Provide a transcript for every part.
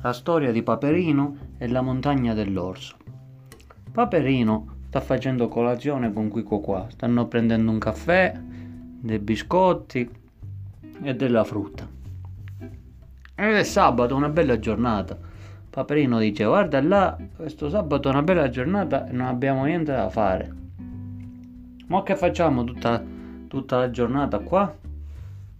la storia di Paperino e la montagna dell'orso. Paperino sta facendo colazione con Quico qua, stanno prendendo un caffè, dei biscotti e della frutta. Ed è sabato, una bella giornata. Paperino dice guarda là, questo sabato è una bella giornata e non abbiamo niente da fare. Ma che facciamo tutta, tutta la giornata qua?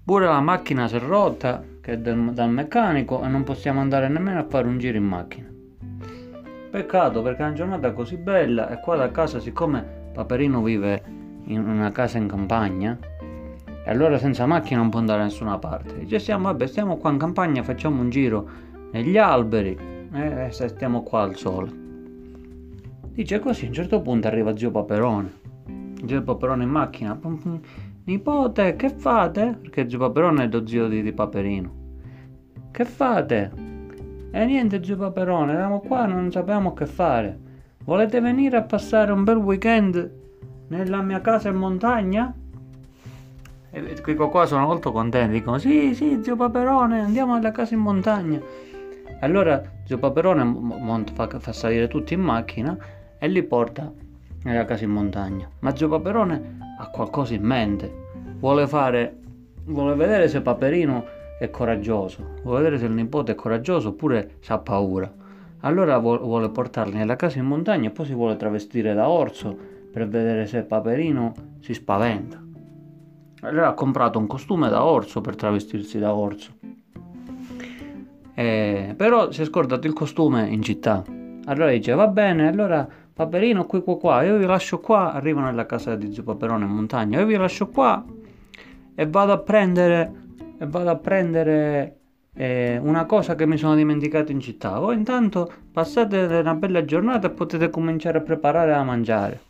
Pure la macchina si è rotta, che è del, dal meccanico, e non possiamo andare nemmeno a fare un giro in macchina. Peccato perché è una giornata così bella e qua da casa, siccome Paperino vive in una casa in campagna, e allora senza macchina non può andare da nessuna parte. Dice stiamo, vabbè, stiamo qua in campagna, facciamo un giro negli alberi e stiamo qua al sole. Dice così, a un certo punto arriva zio Paperone. Zio Paperone in macchina. Nipote, che fate? Perché zio Paperone è lo zio di, di Paperino. Che fate? E niente zio Paperone, eravamo qua non sapevamo che fare. Volete venire a passare un bel weekend nella mia casa in montagna? E qui qua sono molto contenti, dicono sì, sì, zio Paperone, andiamo alla casa in montagna. Allora zio Paperone fa, fa salire tutti in macchina e li porta nella casa in montagna. Ma zio Paperone ha qualcosa in mente, vuole fare, vuole vedere se Paperino è coraggioso, vuole vedere se il nipote è coraggioso oppure sa paura. Allora vuole portarli nella casa in montagna e poi si vuole travestire da orso per vedere se Paperino si spaventa. Allora ha comprato un costume da orso per travestirsi da orso. Eh, però si è scordato il costume in città. Allora dice, va bene, allora Paperino qui qua qua, io vi lascio qua, arrivo nella casa di zio Paperone in montagna, io vi lascio qua e vado a prendere, e vado a prendere eh, una cosa che mi sono dimenticato in città. Voi intanto passate una bella giornata e potete cominciare a preparare da mangiare.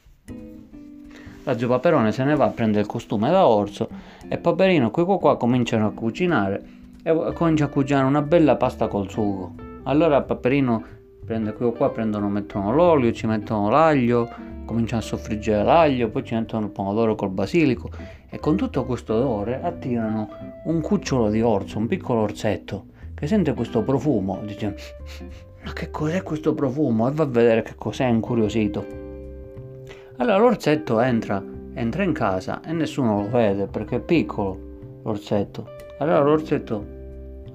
La zio Paperone se ne va a prendere il costume da orso e Paperino qui qua, qua cominciano a cucinare e comincia a cucinare una bella pasta col sugo. Allora Paperino prende qui qua, prendono, mettono l'olio, ci mettono l'aglio, cominciano a soffriggere l'aglio, poi ci mettono il pomodoro col basilico e con tutto questo odore attirano un cucciolo di orso, un piccolo orsetto che sente questo profumo, dice ma che cos'è questo profumo? E va a vedere che cos'è, incuriosito. Allora l'orsetto entra, entra in casa e nessuno lo vede perché è piccolo l'orsetto. Allora l'orsetto,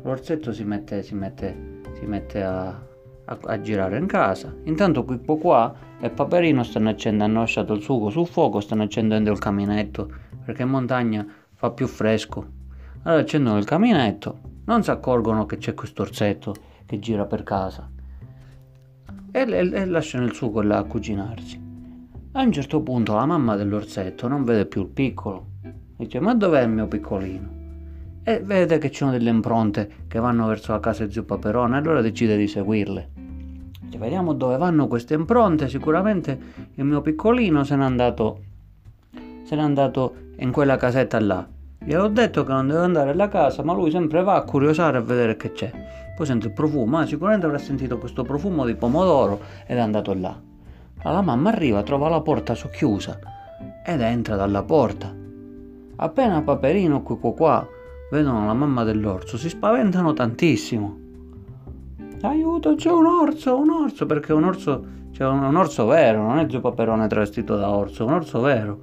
l'orsetto si mette, si mette, si mette a, a, a, girare in casa. Intanto Pippo qua e Paperino stanno accendendo, hanno lasciato il sugo sul fuoco, stanno accendendo il caminetto perché in montagna fa più fresco. Allora accendono il caminetto, non si accorgono che c'è questo orsetto che gira per casa e, e, e lasciano il sugo là a cucinarsi. A un certo punto la mamma dell'orsetto non vede più il piccolo. Dice, ma dov'è il mio piccolino? E vede che ci sono delle impronte che vanno verso la casa di zio Paperone, allora decide di seguirle. Dice, vediamo dove vanno queste impronte, sicuramente il mio piccolino se n'è andato, se n'è andato in quella casetta là. Gli ho detto che non deve andare alla casa, ma lui sempre va a curiosare a vedere che c'è. Poi sente il profumo, ah, sicuramente avrà sentito questo profumo di pomodoro ed è andato là. La mamma arriva, trova la porta socchiusa ed entra dalla porta. Appena Paperino qui qua, qua vedono la mamma dell'orso, si spaventano tantissimo. Aiuto, c'è un orso, un orso, perché un orso, c'è un, un orso vero, non è Zio Paperone travestito da orso, un orso vero.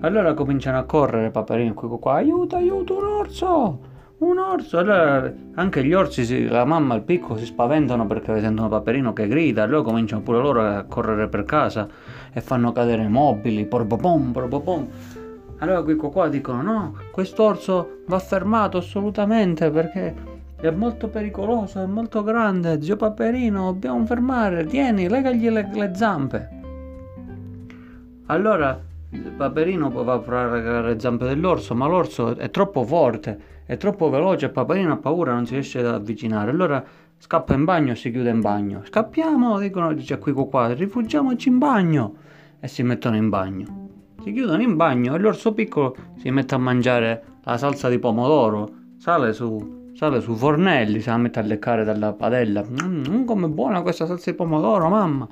Allora cominciano a correre Paperino qui qua, aiuto, aiuto, un orso! un orso. Allora anche gli orsi, la mamma il piccolo si spaventano perché sentono Paperino che grida, allora cominciano pure loro a correre per casa e fanno cadere mobili, porbopom, porbopom. Allora qui qua dicono no, questo orso va fermato assolutamente perché è molto pericoloso, è molto grande, zio Paperino, dobbiamo fermare, tieni, legagli le, le zampe. Allora Paperino va a provare le zampe dell'orso, ma l'orso è troppo forte è troppo veloce Paperino ha paura, non si riesce ad avvicinare. Allora scappa in bagno si chiude in bagno. Scappiamo, dicono, dice qui qua, rifugiamoci in bagno. E si mettono in bagno. Si chiudono in bagno e l'orso piccolo si mette a mangiare la salsa di pomodoro. Sale su, sale su fornelli, si la mette a leccare dalla padella. Mmm, come buona questa salsa di pomodoro, mamma.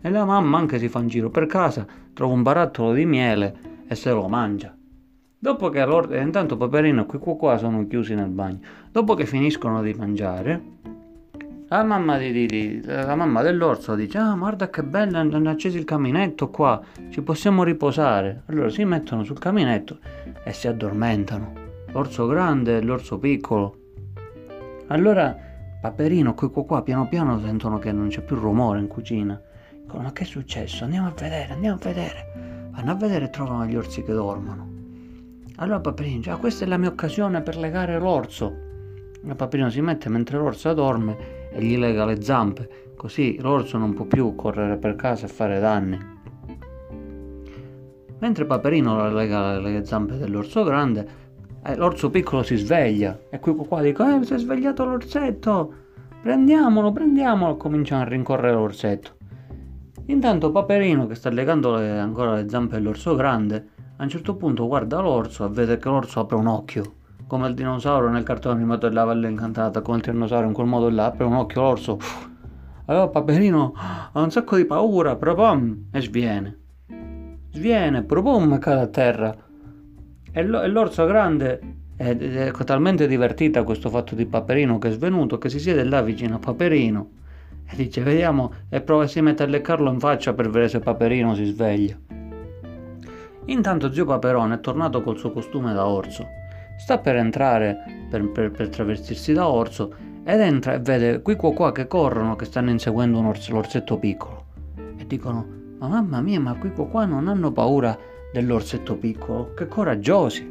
E la mamma anche si fa un giro per casa, trova un barattolo di miele e se lo mangia. Dopo che allora, intanto Paperino e qui qua sono chiusi nel bagno. Dopo che finiscono di mangiare, La mamma, di, di, la mamma dell'orso dice: Ah, guarda che bello, hanno acceso il caminetto qua, ci possiamo riposare. Allora si mettono sul caminetto e si addormentano. L'orso grande e l'orso piccolo. Allora Paperino, qui qua, piano piano sentono che non c'è più rumore in cucina. Dicono: Ma che è successo? Andiamo a vedere, andiamo a vedere. Vanno a vedere e trovano gli orsi che dormono. Allora Paperino dice: ah, questa è la mia occasione per legare l'orso. Il Paperino si mette mentre l'orso dorme e gli lega le zampe, così l'orso non può più correre per casa e fare danni. Mentre Paperino lega le zampe dell'orso grande, eh, l'orso piccolo si sveglia e qui qua dico, eh, si è svegliato l'orsetto, prendiamolo, prendiamolo, cominciano a rincorrere l'orsetto. Intanto Paperino, che sta legando le, ancora le zampe dell'orso grande, a un certo punto guarda l'orso e vede che l'orso apre un occhio come il dinosauro nel cartone animato della Valle Incantata, come il tiranosauro in quel modo là, apre un occhio l'orso. Allora Paperino ha un sacco di paura, propom, e sviene. Sviene, propom, cade a terra. E, l'orso grande è, è talmente divertita a questo fatto di Paperino che è svenuto, che si siede là vicino a Paperino e dice vediamo e prova si mette a leccarlo in faccia per vedere se Paperino si sveglia. Intanto zio Paperone è tornato col suo costume da orso sta per entrare per, per, per travestirsi da orso ed entra e vede qui qua qua che corrono che stanno inseguendo un orso, l'orsetto piccolo e dicono ma mamma mia ma qui qua qua non hanno paura dell'orsetto piccolo che coraggiosi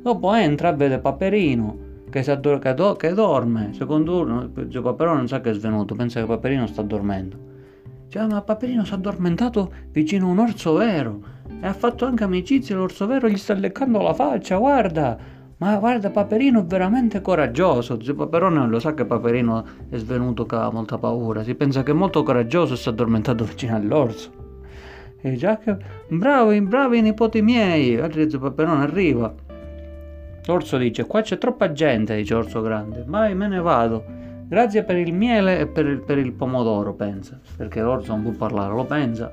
dopo entra vede Paperino che, addor- che, do- che dorme secondo uno Gio Paperone non sa che è svenuto pensa che Paperino sta dormendo cioè, ma Paperino si è addormentato vicino a un orso vero e ha fatto anche amicizia l'orso vero gli sta leccando la faccia guarda ma guarda, Paperino è veramente coraggioso. Zio Paperone non lo sa che Paperino è svenuto che ha molta paura. Si pensa che è molto coraggioso e si è addormentato vicino all'orso. E già che... Bravi, bravi nipoti miei. Altri zio Paperone arriva. L'orso dice, qua c'è troppa gente, dice l'orso grande. Vai, me ne vado. Grazie per il miele e per il, per il pomodoro, pensa. Perché l'orso non può parlare, lo pensa.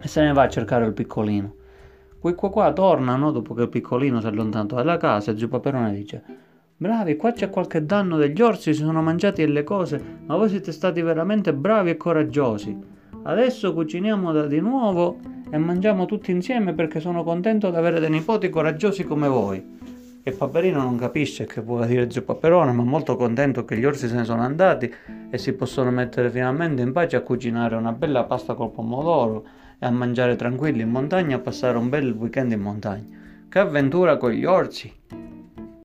E se ne va a cercare il piccolino. Quei qua qua tornano dopo che il piccolino si è allontanato dalla casa Zio Paperone dice Bravi, qua c'è qualche danno degli orsi, si sono mangiati delle cose, ma voi siete stati veramente bravi e coraggiosi. Adesso cuciniamo di nuovo e mangiamo tutti insieme perché sono contento di avere dei nipoti coraggiosi come voi. E Paperino non capisce che vuole dire Zio Paperone, ma è molto contento che gli orsi se ne sono andati e si possono mettere finalmente in pace a cucinare una bella pasta col pomodoro e a mangiare tranquilli in montagna e a passare un bel weekend in montagna. Che avventura con gli orsi!